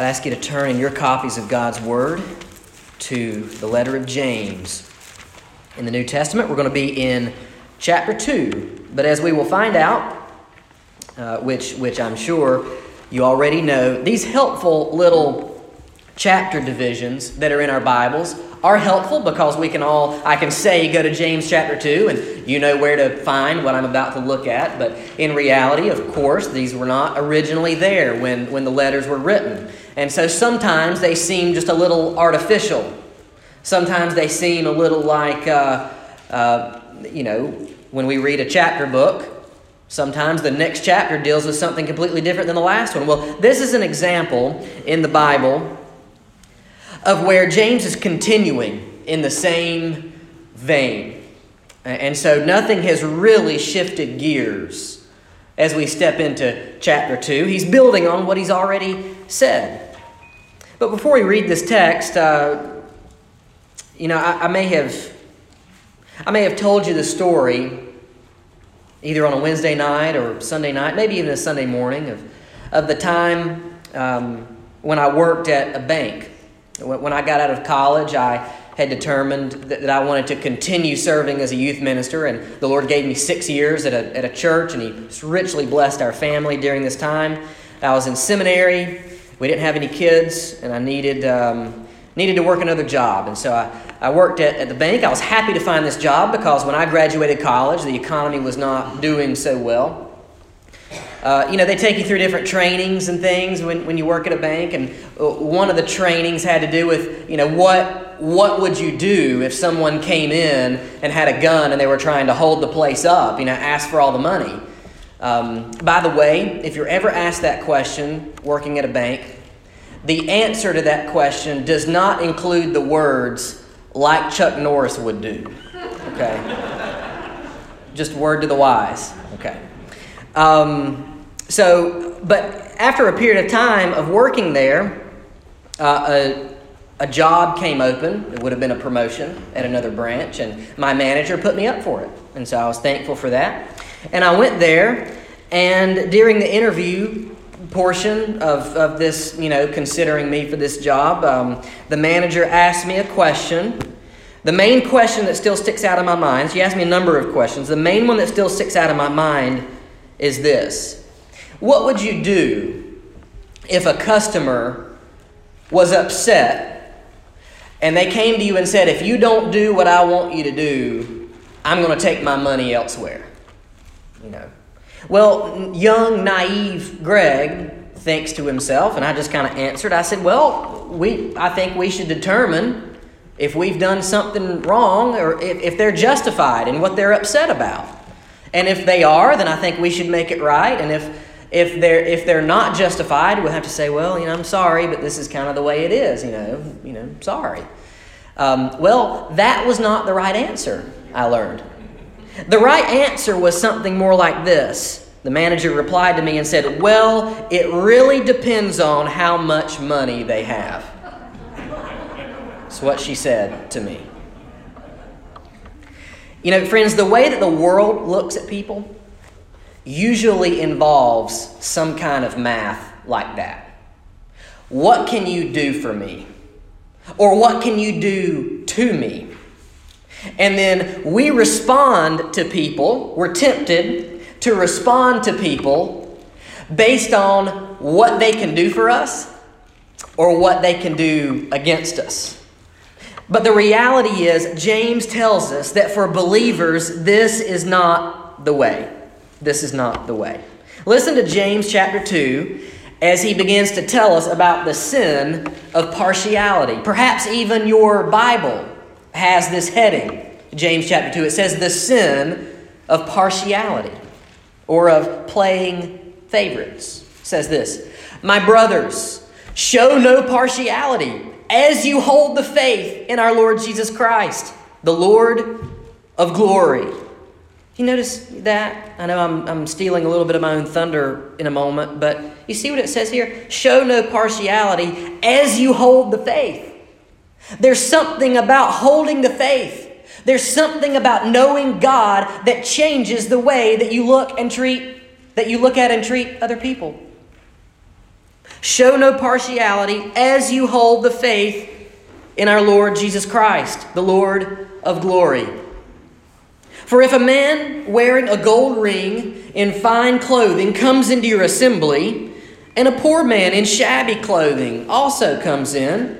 I'd ask you to turn in your copies of God's Word to the letter of James. In the New Testament, we're going to be in chapter 2. But as we will find out, uh, which, which I'm sure you already know, these helpful little chapter divisions that are in our Bibles are helpful because we can all, I can say, go to James chapter 2 and you know where to find what I'm about to look at. But in reality, of course, these were not originally there when, when the letters were written. And so sometimes they seem just a little artificial. Sometimes they seem a little like, uh, uh, you know, when we read a chapter book, sometimes the next chapter deals with something completely different than the last one. Well, this is an example in the Bible of where James is continuing in the same vein. And so nothing has really shifted gears as we step into chapter 2. He's building on what he's already said. But before we read this text, uh, you know, I, I, may have I may have told you the story either on a Wednesday night or Sunday night, maybe even a Sunday morning of, of the time um, when I worked at a bank. When I got out of college, I had determined that, that I wanted to continue serving as a youth minister, and the Lord gave me six years at a, at a church, and He richly blessed our family during this time. I was in seminary. We didn't have any kids, and I needed, um, needed to work another job. And so I, I worked at, at the bank. I was happy to find this job because when I graduated college, the economy was not doing so well. Uh, you know, they take you through different trainings and things when, when you work at a bank. And uh, one of the trainings had to do with, you know, what, what would you do if someone came in and had a gun and they were trying to hold the place up, you know, ask for all the money. Um, by the way, if you're ever asked that question working at a bank, the answer to that question does not include the words like Chuck Norris would do. Okay? Just word to the wise. Okay. Um, so, but after a period of time of working there, uh, a, a job came open. It would have been a promotion at another branch, and my manager put me up for it. And so I was thankful for that. And I went there, and during the interview portion of, of this, you know, considering me for this job, um, the manager asked me a question. The main question that still sticks out of my mind, she asked me a number of questions. The main one that still sticks out of my mind is this what would you do if a customer was upset and they came to you and said, If you don't do what I want you to do, I'm going to take my money elsewhere? You know. Well, young, naive Greg thinks to himself, and I just kind of answered. I said, Well, we, I think we should determine if we've done something wrong or if, if they're justified in what they're upset about. And if they are, then I think we should make it right. And if if they're if they're not justified, we'll have to say, well, you know, I'm sorry, but this is kind of the way it is. You know, you know, sorry. Um, well, that was not the right answer. I learned. The right answer was something more like this. The manager replied to me and said, Well, it really depends on how much money they have. That's what she said to me. You know, friends, the way that the world looks at people usually involves some kind of math like that. What can you do for me? Or what can you do to me? And then we respond to people, we're tempted to respond to people based on what they can do for us or what they can do against us. But the reality is, James tells us that for believers, this is not the way. This is not the way. Listen to James chapter 2 as he begins to tell us about the sin of partiality. Perhaps even your Bible has this heading, James chapter 2. It says, The sin of partiality or of playing favorites. It says this My brothers, show no partiality as you hold the faith in our Lord Jesus Christ, the Lord of glory. You notice that? I know I'm, I'm stealing a little bit of my own thunder in a moment, but you see what it says here? Show no partiality as you hold the faith. There's something about holding the faith. There's something about knowing God that changes the way that you look and treat, that you look at and treat other people. Show no partiality as you hold the faith in our Lord Jesus Christ, the Lord of glory. For if a man wearing a gold ring in fine clothing comes into your assembly, and a poor man in shabby clothing also comes in,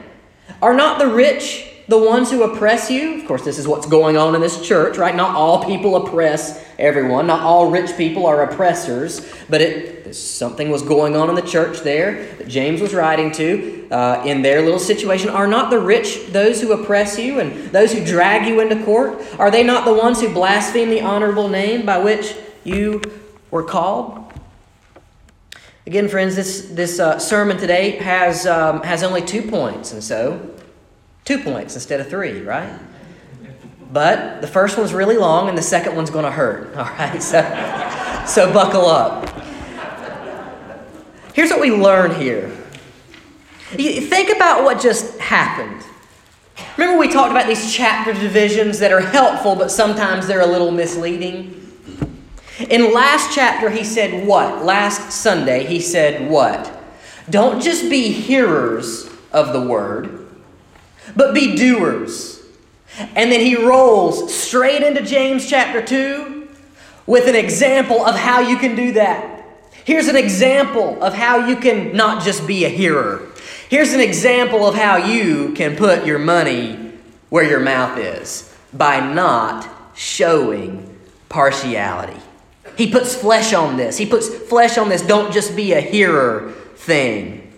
Are not the rich the ones who oppress you? Of course, this is what's going on in this church, right? Not all people oppress everyone. Not all rich people are oppressors, but it, something was going on in the church there that James was writing to uh, in their little situation. Are not the rich those who oppress you and those who drag you into court? Are they not the ones who blaspheme the honorable name by which you were called? Again, friends, this, this uh, sermon today has, um, has only two points, and so two points instead of three, right? But the first one's really long and the second one's going to hurt. All right, so, so buckle up. Here's what we learn here. Think about what just happened. Remember, we talked about these chapter divisions that are helpful, but sometimes they're a little misleading? In last chapter, he said what? Last Sunday, he said what? Don't just be hearers of the word, but be doers. And then he rolls straight into James chapter 2 with an example of how you can do that. Here's an example of how you can not just be a hearer. Here's an example of how you can put your money where your mouth is by not showing partiality. He puts flesh on this. He puts flesh on this. Don't just be a hearer thing.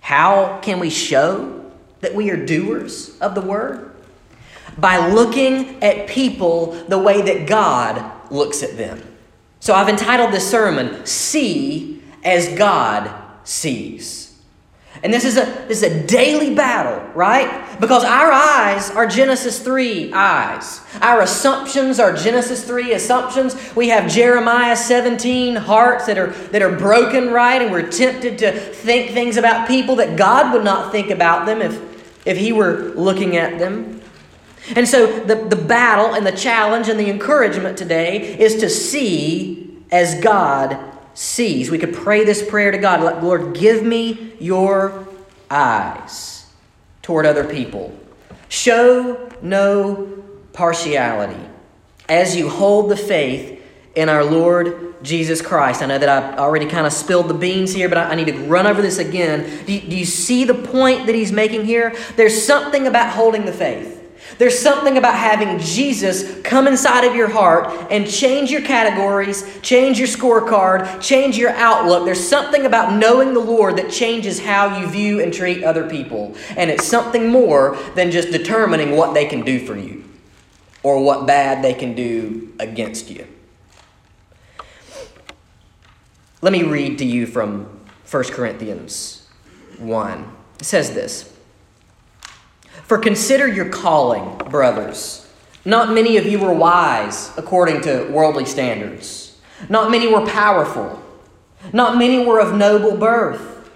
How can we show that we are doers of the word? by looking at people the way that God looks at them. So I've entitled this sermon, See as God Sees. And this is a this is a daily battle, right? Because our eyes are Genesis 3 eyes. Our assumptions are Genesis 3 assumptions. We have Jeremiah 17 hearts that are that are broken, right? And we're tempted to think things about people that God would not think about them if if he were looking at them. And so the, the battle and the challenge and the encouragement today is to see as God sees. We could pray this prayer to God Lord, give me your eyes toward other people. Show no partiality as you hold the faith in our Lord Jesus Christ. I know that I've already kind of spilled the beans here, but I, need to run over this again. Do do you see the point that he's making here? There's something about holding the faith. There's something about having Jesus come inside of your heart and change your categories, change your scorecard, change your outlook. There's something about knowing the Lord that changes how you view and treat other people. And it's something more than just determining what they can do for you or what bad they can do against you. Let me read to you from 1 Corinthians 1. It says this. For consider your calling, brothers. Not many of you were wise according to worldly standards. Not many were powerful. Not many were of noble birth.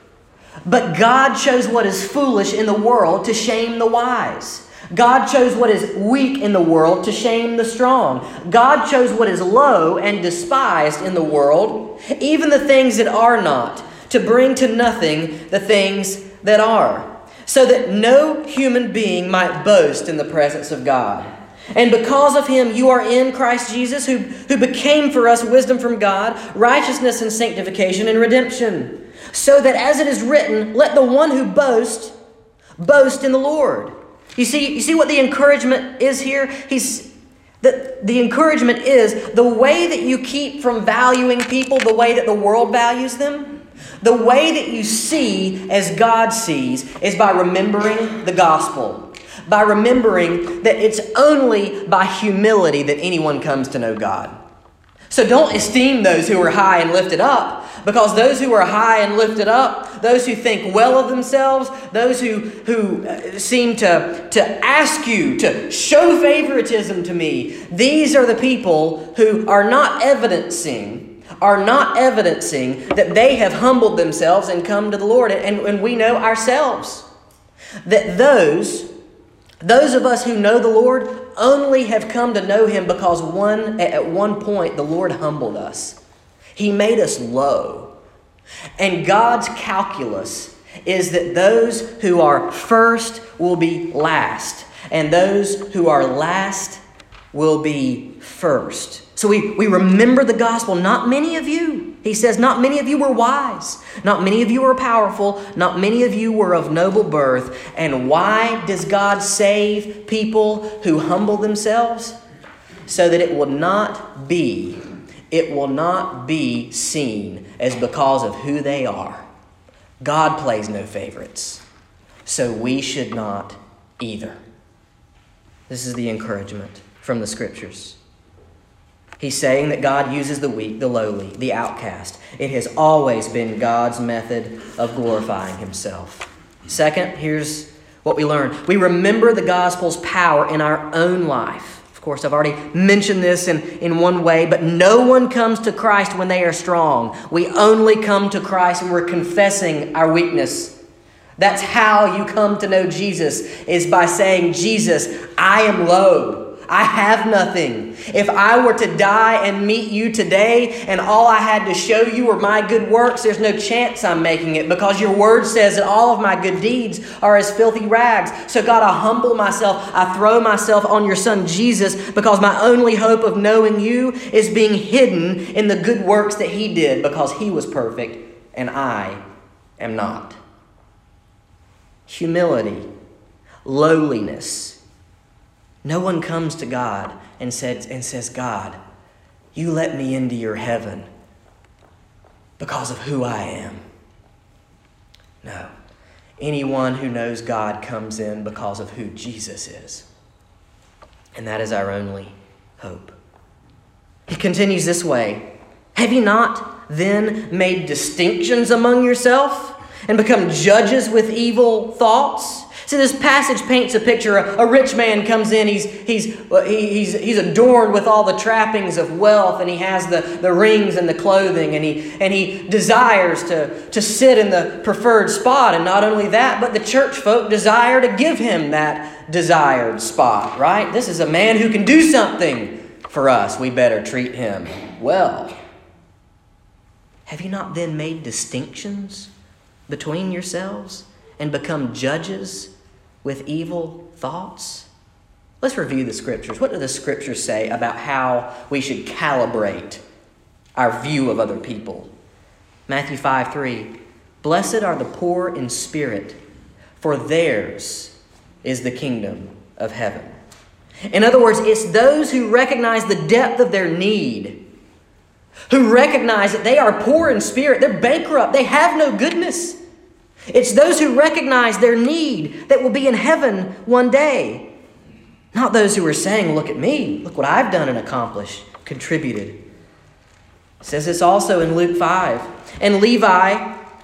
But God chose what is foolish in the world to shame the wise. God chose what is weak in the world to shame the strong. God chose what is low and despised in the world, even the things that are not, to bring to nothing the things that are so that no human being might boast in the presence of God. And because of him, you are in Christ Jesus, who, who became for us wisdom from God, righteousness and sanctification and redemption. So that as it is written, let the one who boasts boast in the Lord. You see, you see what the encouragement is here? He's the, the encouragement is the way that you keep from valuing people the way that the world values them the way that you see as God sees is by remembering the gospel, by remembering that it's only by humility that anyone comes to know God. So don't esteem those who are high and lifted up, because those who are high and lifted up, those who think well of themselves, those who, who uh, seem to, to ask you to show favoritism to me, these are the people who are not evidencing, are not evidencing that they have humbled themselves and come to the Lord. And, and we know ourselves that those, those of us who know the Lord, only have come to know him because one at one point the Lord humbled us. He made us low. And God's calculus is that those who are first will be last, and those who are last will be first. So we, we remember the gospel. Not many of you, he says, not many of you were wise. Not many of you were powerful. Not many of you were of noble birth. And why does God save people who humble themselves? So that it will not be, it will not be seen as because of who they are. God plays no favorites. So we should not either. This is the encouragement from the scriptures. He's saying that God uses the weak, the lowly, the outcast. It has always been God's method of glorifying himself. Second, here's what we learn we remember the gospel's power in our own life. Of course, I've already mentioned this in, in one way, but no one comes to Christ when they are strong. We only come to Christ when we're confessing our weakness. That's how you come to know Jesus, is by saying, Jesus, I am low. I have nothing. If I were to die and meet you today and all I had to show you were my good works, there's no chance I'm making it because your word says that all of my good deeds are as filthy rags. So, God, I humble myself. I throw myself on your son Jesus because my only hope of knowing you is being hidden in the good works that he did because he was perfect and I am not. Humility, lowliness no one comes to God and says, and says, God, you let me into your heaven because of who I am. No. Anyone who knows God comes in because of who Jesus is. And that is our only hope. He continues this way Have you not then made distinctions among yourself and become judges with evil thoughts? See, this passage paints a picture. A, a rich man comes in, he's, he's, uh, he's, he's adorned with all the trappings of wealth, and he has the, the rings and the clothing, and he, and he desires to, to sit in the preferred spot. And not only that, but the church folk desire to give him that desired spot, right? This is a man who can do something for us. We better treat him well. Have you not then made distinctions between yourselves and become judges with evil thoughts? Let's review the scriptures. What do the scriptures say about how we should calibrate our view of other people? Matthew 5 3. Blessed are the poor in spirit, for theirs is the kingdom of heaven. In other words, it's those who recognize the depth of their need, who recognize that they are poor in spirit, they're bankrupt, they have no goodness. It's those who recognize their need that will be in heaven one day. Not those who are saying, Look at me, look what I've done and accomplished, contributed. It says this also in Luke 5. And Levi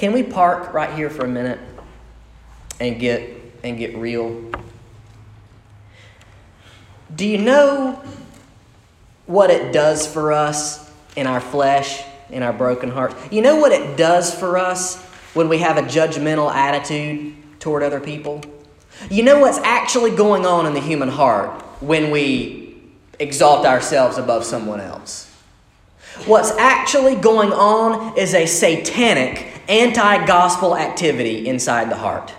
Can we park right here for a minute and get and get real? Do you know what it does for us in our flesh, in our broken hearts? You know what it does for us when we have a judgmental attitude toward other people? You know what's actually going on in the human heart when we exalt ourselves above someone else? What's actually going on is a satanic anti gospel activity inside the heart.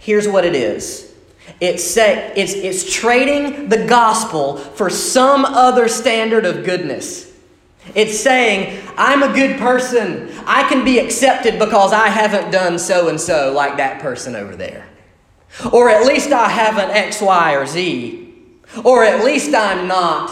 Here's what it is it's, it's, it's trading the gospel for some other standard of goodness. It's saying, I'm a good person. I can be accepted because I haven't done so and so like that person over there. Or at least I haven't X, Y, or Z. Or at least I'm not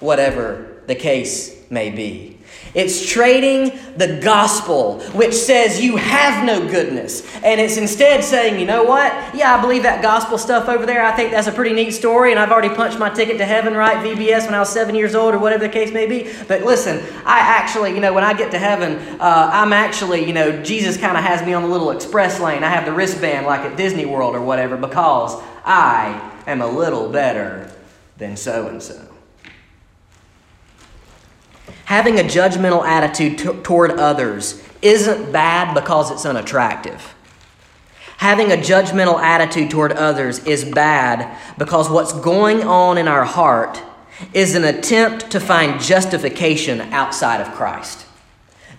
whatever the case may be. It's trading the gospel, which says you have no goodness. And it's instead saying, you know what? Yeah, I believe that gospel stuff over there. I think that's a pretty neat story, and I've already punched my ticket to heaven, right? VBS when I was seven years old, or whatever the case may be. But listen, I actually, you know, when I get to heaven, uh, I'm actually, you know, Jesus kind of has me on the little express lane. I have the wristband like at Disney World or whatever because I am a little better than so and so. Having a judgmental attitude t- toward others isn't bad because it's unattractive. Having a judgmental attitude toward others is bad because what's going on in our heart is an attempt to find justification outside of Christ.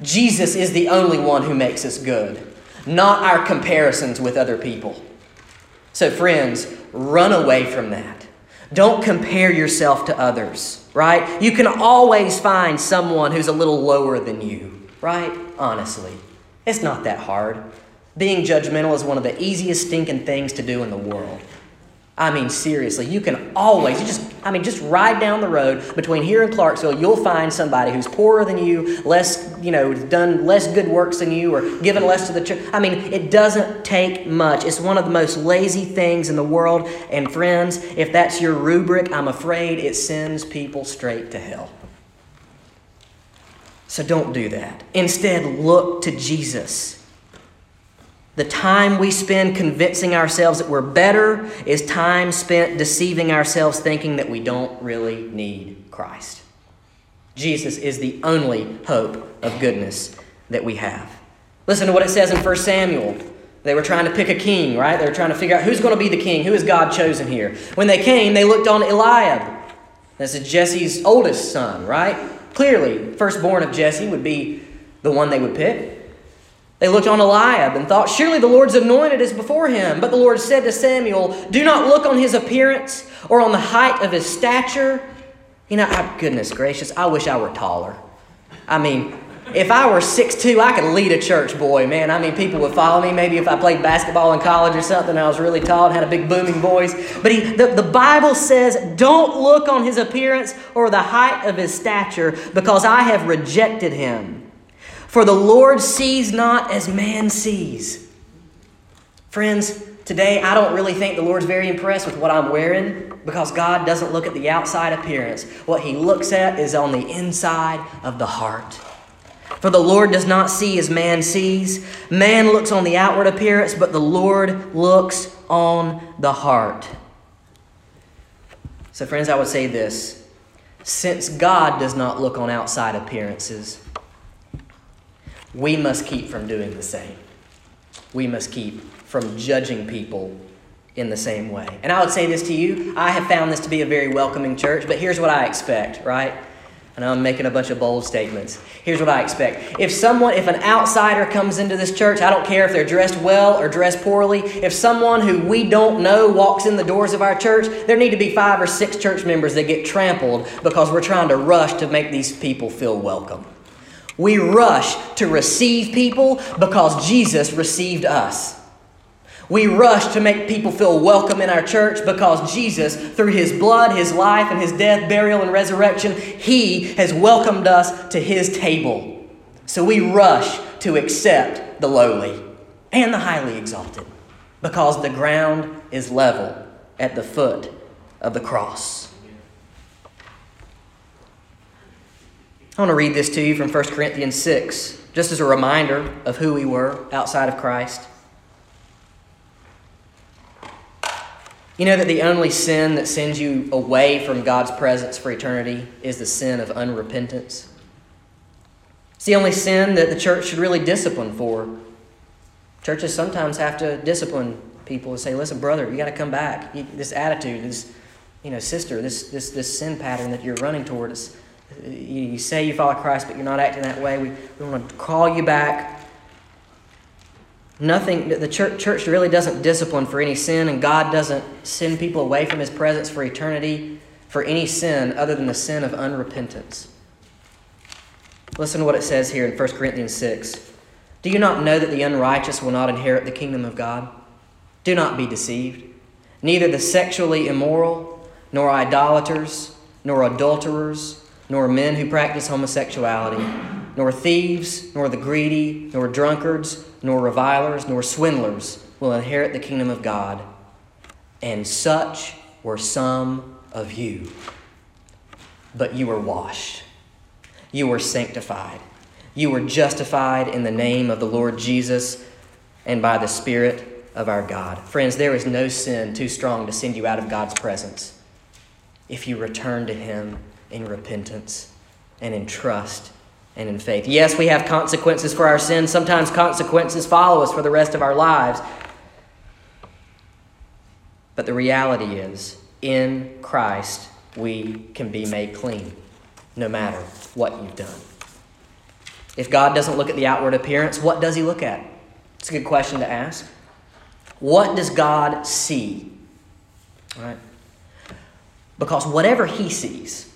Jesus is the only one who makes us good, not our comparisons with other people. So, friends, run away from that. Don't compare yourself to others right? You can always find someone who's a little lower than you, right? Honestly, it's not that hard. Being judgmental is one of the easiest stinking things to do in the world. I mean, seriously, you can always, you just, I mean, just ride down the road between here and Clarksville, you'll find somebody who's poorer than you, less, you know, done less good works than you, or given less to the church. I mean, it doesn't take much. It's one of the most lazy things in the world. And friends, if that's your rubric, I'm afraid it sends people straight to hell. So don't do that. Instead, look to Jesus. The time we spend convincing ourselves that we're better is time spent deceiving ourselves thinking that we don't really need Christ. Jesus is the only hope of goodness that we have. Listen to what it says in 1 Samuel. They were trying to pick a king, right? They were trying to figure out who's going to be the king, who is God chosen here. When they came, they looked on Eliab. This is Jesse's oldest son, right? Clearly, firstborn of Jesse would be the one they would pick. They looked on Eliab and thought, Surely the Lord's anointed is before him. But the Lord said to Samuel, Do not look on his appearance or on the height of his stature. You know, I, goodness gracious, I wish I were taller. I mean, if I were 6'2, I could lead a church, boy, man. I mean, people would follow me. Maybe if I played basketball in college or something, I was really tall and had a big booming voice. But he, the, the Bible says, Don't look on his appearance or the height of his stature, because I have rejected him. For the Lord sees not as man sees. Friends, today I don't really think the Lord's very impressed with what I'm wearing because God doesn't look at the outside appearance. What He looks at is on the inside of the heart. For the Lord does not see as man sees. Man looks on the outward appearance, but the Lord looks on the heart. So, friends, I would say this since God does not look on outside appearances, we must keep from doing the same. We must keep from judging people in the same way. And I would say this to you I have found this to be a very welcoming church, but here's what I expect, right? And I'm making a bunch of bold statements. Here's what I expect. If someone, if an outsider comes into this church, I don't care if they're dressed well or dressed poorly, if someone who we don't know walks in the doors of our church, there need to be five or six church members that get trampled because we're trying to rush to make these people feel welcome. We rush to receive people because Jesus received us. We rush to make people feel welcome in our church because Jesus, through his blood, his life, and his death, burial, and resurrection, he has welcomed us to his table. So we rush to accept the lowly and the highly exalted because the ground is level at the foot of the cross. I want to read this to you from 1 Corinthians 6, just as a reminder of who we were outside of Christ. You know that the only sin that sends you away from God's presence for eternity is the sin of unrepentance? It's the only sin that the church should really discipline for. Churches sometimes have to discipline people and say, listen, brother, you got to come back. this attitude, this, you know, sister, this, this, this sin pattern that you're running towards, uh, you say you follow Christ, but you're not acting that way. We, we want to call you back. Nothing, the church, church really doesn't discipline for any sin, and God doesn't send people away from His presence for eternity for any sin other than the sin of unrepentance. Listen to what it says here in 1 Corinthians 6. Do you not know that the unrighteous will not inherit the kingdom of God? Do not be deceived. Neither the sexually immoral, nor idolaters, nor adulterers, nor men who practice homosexuality, nor thieves, nor the greedy, nor drunkards, nor revilers, nor swindlers will inherit the kingdom of God. And such were some of you. But you were washed, you were sanctified, you were justified in the name of the Lord Jesus and by the Spirit of our God. Friends, there is no sin too strong to send you out of God's presence if you return to Him in repentance and in trust and in faith. Yes, we have consequences for our sins. Sometimes consequences follow us for the rest of our lives. But the reality is, in Christ, we can be made clean no matter what you've done. If God doesn't look at the outward appearance, what does He look at? It's a good question to ask. What does God see? All right? Because whatever He sees,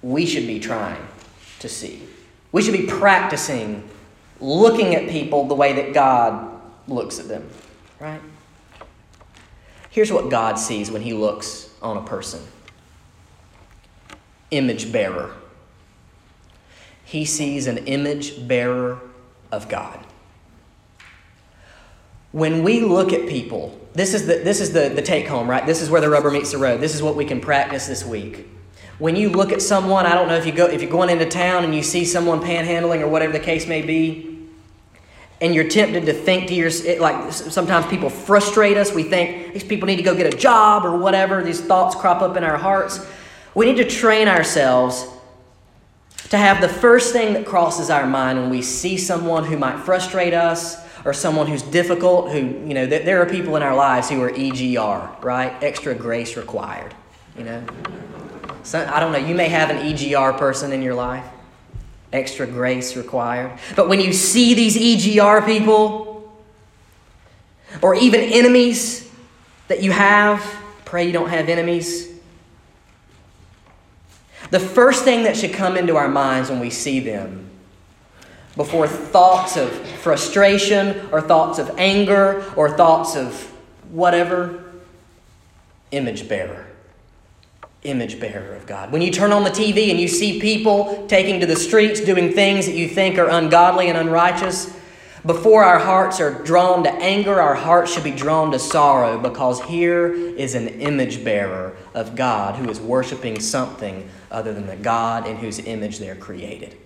we should be trying to see. We should be practicing looking at people the way that God looks at them, right? Here's what God sees when He looks on a person image bearer. He sees an image bearer of God. When we look at people, this is the, this is the, the take home, right? This is where the rubber meets the road. This is what we can practice this week. When you look at someone, I don't know if you go if you're going into town and you see someone panhandling or whatever the case may be, and you're tempted to think to yourself, like sometimes people frustrate us. We think these people need to go get a job or whatever. These thoughts crop up in our hearts. We need to train ourselves to have the first thing that crosses our mind when we see someone who might frustrate us or someone who's difficult, who, you know, there are people in our lives who are EGR, right? Extra grace required, you know? I don't know, you may have an EGR person in your life extra grace required. But when you see these EGR people, or even enemies that you have, pray you don't have enemies. The first thing that should come into our minds when we see them, before thoughts of frustration or thoughts of anger or thoughts of whatever, image bearer image bearer of God. When you turn on the TV and you see people taking to the streets doing things that you think are ungodly and unrighteous, before our hearts are drawn to anger, our hearts should be drawn to sorrow because here is an image bearer of God who is worshiping something other than the God in whose image they're created.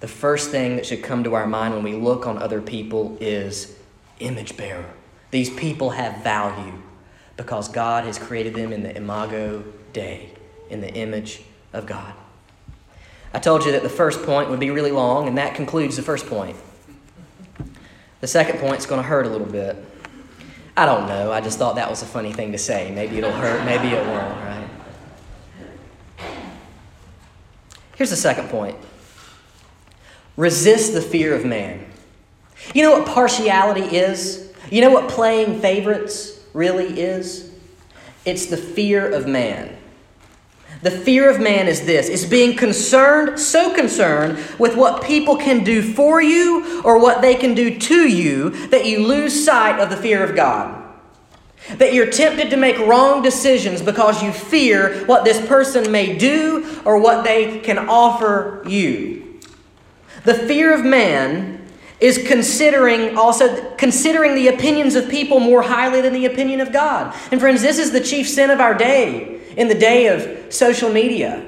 The first thing that should come to our mind when we look on other people is image bearer. These people have value because God has created them in the imago Dei, in the image of God. I told you that the first point would be really long, and that concludes the first point. The second point's going to hurt a little bit. I don't know. I just thought that was a funny thing to say. Maybe it'll hurt, maybe it won't, right? Here's the second point resist the fear of man. You know what partiality is? You know what playing favorites really is? It's the fear of man. The fear of man is this it's being concerned, so concerned with what people can do for you or what they can do to you that you lose sight of the fear of God. That you're tempted to make wrong decisions because you fear what this person may do or what they can offer you. The fear of man is considering also considering the opinions of people more highly than the opinion of God. And friends, this is the chief sin of our day in the day of social media.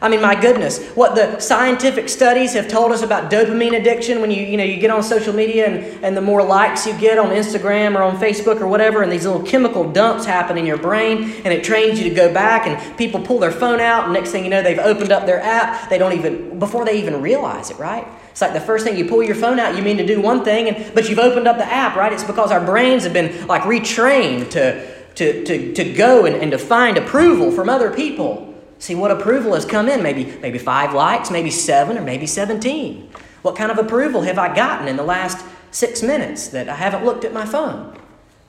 I mean, my goodness, what the scientific studies have told us about dopamine addiction when you, you know, you get on social media and, and the more likes you get on Instagram or on Facebook or whatever, and these little chemical dumps happen in your brain, and it trains you to go back, and people pull their phone out, and next thing you know, they've opened up their app. They don't even, before they even realize it, right? It's like the first thing you pull your phone out, you mean to do one thing, and, but you've opened up the app, right? It's because our brains have been like retrained to to, to, to go and, and to find approval from other people. See what approval has come in. Maybe, maybe five likes, maybe seven, or maybe 17. What kind of approval have I gotten in the last six minutes that I haven't looked at my phone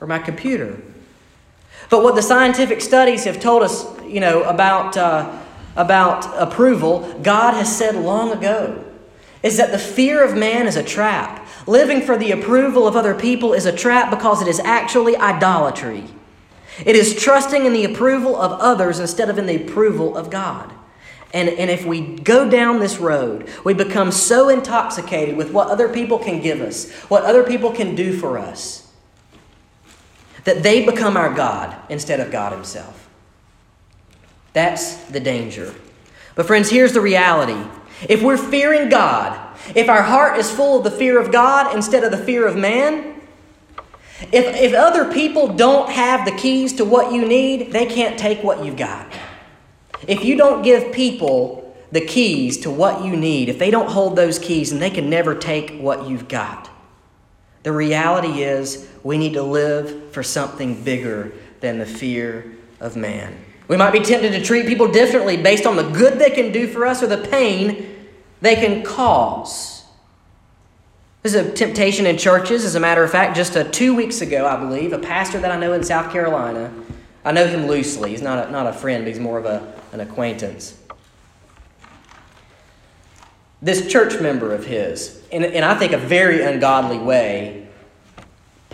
or my computer? But what the scientific studies have told us, you know, about, uh, about approval, God has said long ago is that the fear of man is a trap. Living for the approval of other people is a trap because it is actually idolatry. It is trusting in the approval of others instead of in the approval of God. And, and if we go down this road, we become so intoxicated with what other people can give us, what other people can do for us, that they become our God instead of God Himself. That's the danger. But, friends, here's the reality if we're fearing God, if our heart is full of the fear of God instead of the fear of man, if, if other people don't have the keys to what you need, they can't take what you've got. If you don't give people the keys to what you need, if they don't hold those keys, and they can never take what you've got. The reality is, we need to live for something bigger than the fear of man. We might be tempted to treat people differently based on the good they can do for us or the pain they can cause. This is a temptation in churches. As a matter of fact, just a, two weeks ago, I believe, a pastor that I know in South Carolina, I know him loosely. He's not a, not a friend, but he's more of a, an acquaintance. This church member of his, in, in I think a very ungodly way,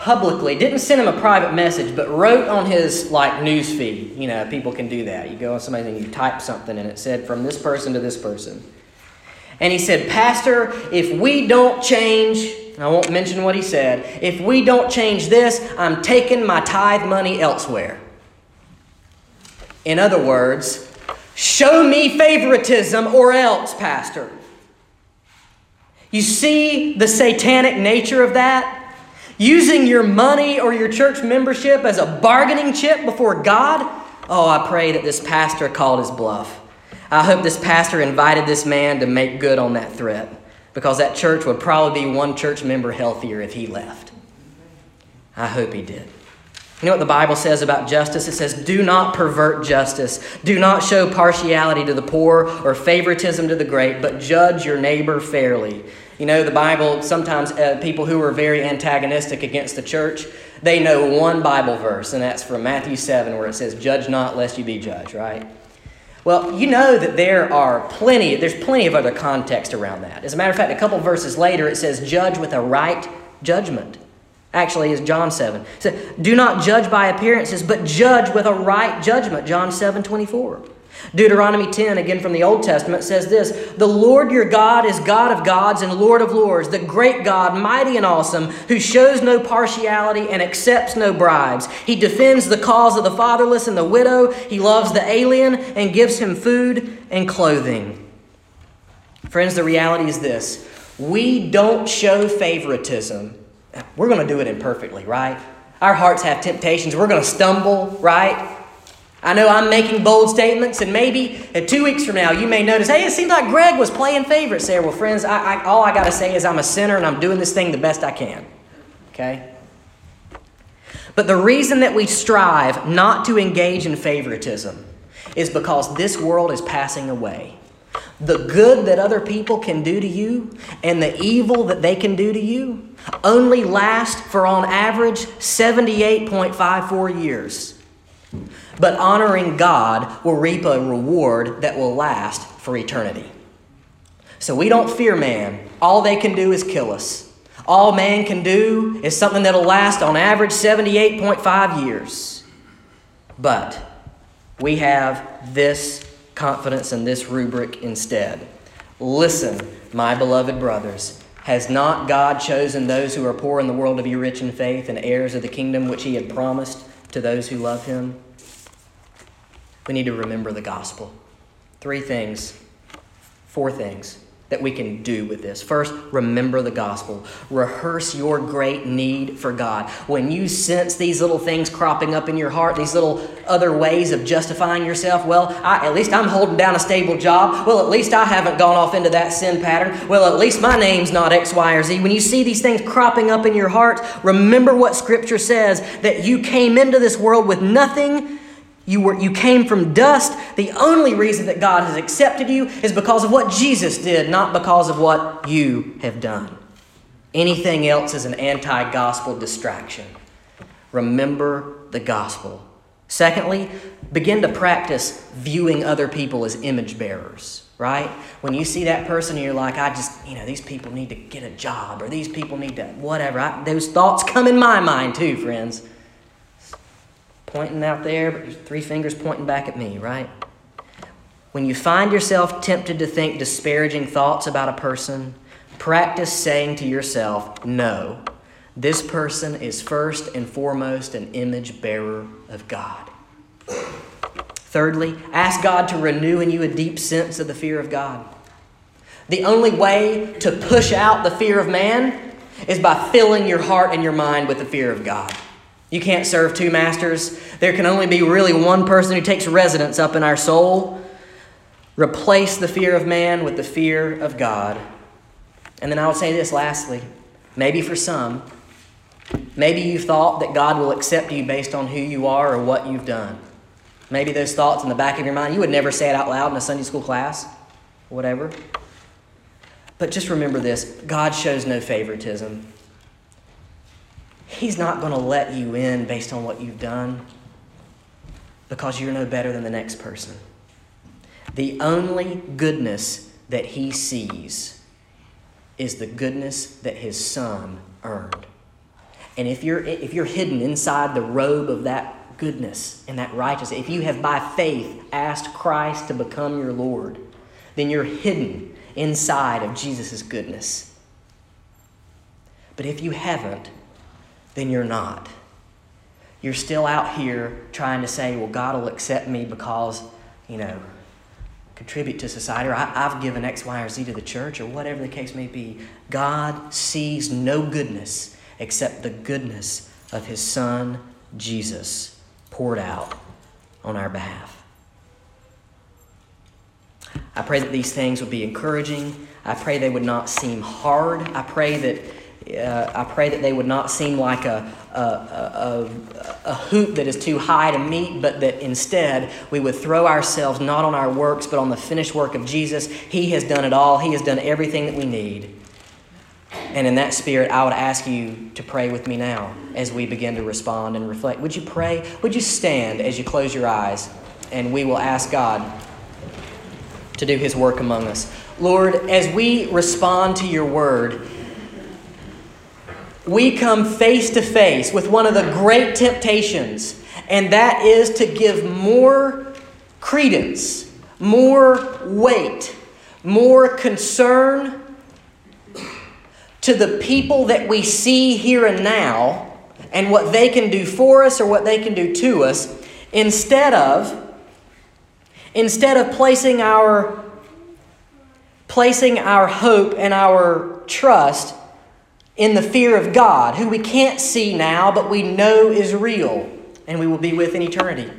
publicly, didn't send him a private message, but wrote on his like news feed. You know, people can do that. You go on somebody and you type something and it said from this person to this person. And he said, Pastor, if we don't change, I won't mention what he said, if we don't change this, I'm taking my tithe money elsewhere. In other words, show me favoritism or else, Pastor. You see the satanic nature of that? Using your money or your church membership as a bargaining chip before God? Oh, I pray that this pastor called his bluff. I hope this pastor invited this man to make good on that threat because that church would probably be one church member healthier if he left. I hope he did. You know what the Bible says about justice? It says, Do not pervert justice. Do not show partiality to the poor or favoritism to the great, but judge your neighbor fairly. You know, the Bible, sometimes uh, people who are very antagonistic against the church, they know one Bible verse, and that's from Matthew 7, where it says, Judge not, lest you be judged, right? Well, you know that there are plenty, there's plenty of other context around that. As a matter of fact, a couple verses later, it says, Judge with a right judgment. Actually, is John 7. It says, Do not judge by appearances, but judge with a right judgment. John 7 24. Deuteronomy 10, again from the Old Testament, says this The Lord your God is God of gods and Lord of lords, the great God, mighty and awesome, who shows no partiality and accepts no bribes. He defends the cause of the fatherless and the widow. He loves the alien and gives him food and clothing. Friends, the reality is this we don't show favoritism. We're going to do it imperfectly, right? Our hearts have temptations. We're going to stumble, right? I know I'm making bold statements, and maybe two weeks from now you may notice, hey, it seems like Greg was playing favorites there. Well, friends, I, I, all I got to say is I'm a sinner and I'm doing this thing the best I can. Okay? But the reason that we strive not to engage in favoritism is because this world is passing away. The good that other people can do to you and the evil that they can do to you only last for, on average, 78.54 years. But honoring God will reap a reward that will last for eternity. So we don't fear man. All they can do is kill us. All man can do is something that'll last on average 78.5 years. But we have this confidence in this rubric instead. Listen, my beloved brothers. Has not God chosen those who are poor in the world to be rich in faith and heirs of the kingdom which he had promised to those who love him? We need to remember the gospel. Three things, four things that we can do with this. First, remember the gospel. Rehearse your great need for God. When you sense these little things cropping up in your heart, these little other ways of justifying yourself, well, I, at least I'm holding down a stable job. Well, at least I haven't gone off into that sin pattern. Well, at least my name's not X, Y, or Z. When you see these things cropping up in your heart, remember what Scripture says that you came into this world with nothing you, were, you came from dust. The only reason that God has accepted you is because of what Jesus did, not because of what you have done. Anything else is an anti gospel distraction. Remember the gospel. Secondly, begin to practice viewing other people as image bearers. right? When you see that person and you're like, I just, you know, these people need to get a job or these people need to, whatever. I, those thoughts come in my mind too, friends. Pointing out there, but your three fingers pointing back at me, right? When you find yourself tempted to think disparaging thoughts about a person, practice saying to yourself, No, this person is first and foremost an image bearer of God. Thirdly, ask God to renew in you a deep sense of the fear of God. The only way to push out the fear of man is by filling your heart and your mind with the fear of God. You can't serve two masters. There can only be really one person who takes residence up in our soul. Replace the fear of man with the fear of God. And then I would say this lastly maybe for some, maybe you thought that God will accept you based on who you are or what you've done. Maybe those thoughts in the back of your mind, you would never say it out loud in a Sunday school class, whatever. But just remember this God shows no favoritism. He's not going to let you in based on what you've done because you're no better than the next person. The only goodness that He sees is the goodness that His Son earned. And if you're, if you're hidden inside the robe of that goodness and that righteousness, if you have by faith asked Christ to become your Lord, then you're hidden inside of Jesus' goodness. But if you haven't, then you're not. You're still out here trying to say, well, God will accept me because, you know, contribute to society, or I, have given X, Y, or Z to the church, or whatever the case may be. God sees no goodness except the goodness of His Son, Jesus poured out on our behalf. I pray that these things would be encouraging. I pray they would not seem hard. I pray that uh, I pray that they would not seem like a, a, a, a, hoop that is too high to meet, but that instead we would throw ourselves not on our works, but on the finished work of Jesus. He has done it all, He has done everything that we need. And in that spirit, I would ask you to pray with me now as we begin to respond and reflect. Would you pray? Would you stand as you close your eyes and we will ask God to do his work among us? Lord, as we respond to your word, we come face to face with one of the great temptations, and that is to give more credence, more weight, more concern to the people that we see here and now and what they can do for us or what they can do to us instead of instead of placing our placing our hope and our trust in the fear of God, who we can't see now but we know is real and we will be with in eternity.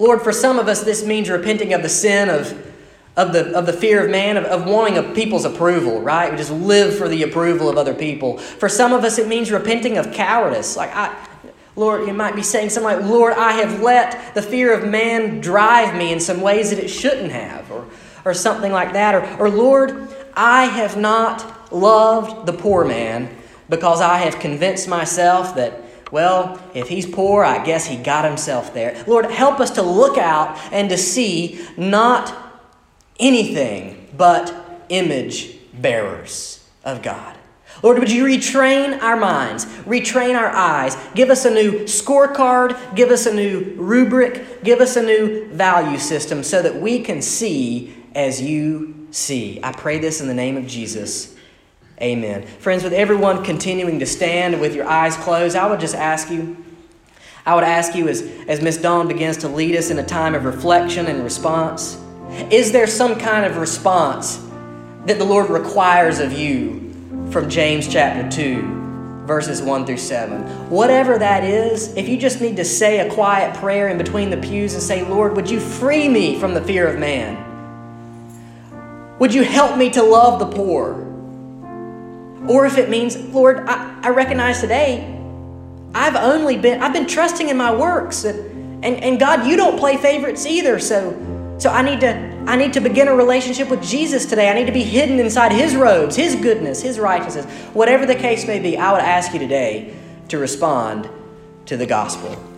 Lord, for some of us this means repenting of the sin of of the, of the fear of man, of, of wanting a people's approval, right? We just live for the approval of other people. For some of us, it means repenting of cowardice. Like, I, Lord, you might be saying something like, Lord, I have let the fear of man drive me in some ways that it shouldn't have, or, or something like that. Or, or, Lord, I have not loved the poor man because I have convinced myself that, well, if he's poor, I guess he got himself there. Lord, help us to look out and to see not anything but image bearers of God. Lord, would you retrain our minds, retrain our eyes, give us a new scorecard, give us a new rubric, give us a new value system so that we can see as you see. I pray this in the name of Jesus. Amen. Friends, with everyone continuing to stand with your eyes closed, I would just ask you, I would ask you as, as Miss Dawn begins to lead us in a time of reflection and response. Is there some kind of response that the Lord requires of you from James chapter 2, verses 1 through 7? Whatever that is, if you just need to say a quiet prayer in between the pews and say, Lord, would you free me from the fear of man? Would you help me to love the poor? Or if it means, Lord, I, I recognize today I've only been I've been trusting in my works and, and, and God, you don't play favorites either, so so I need to I need to begin a relationship with Jesus today. I need to be hidden inside his robes, his goodness, his righteousness. Whatever the case may be, I would ask you today to respond to the gospel.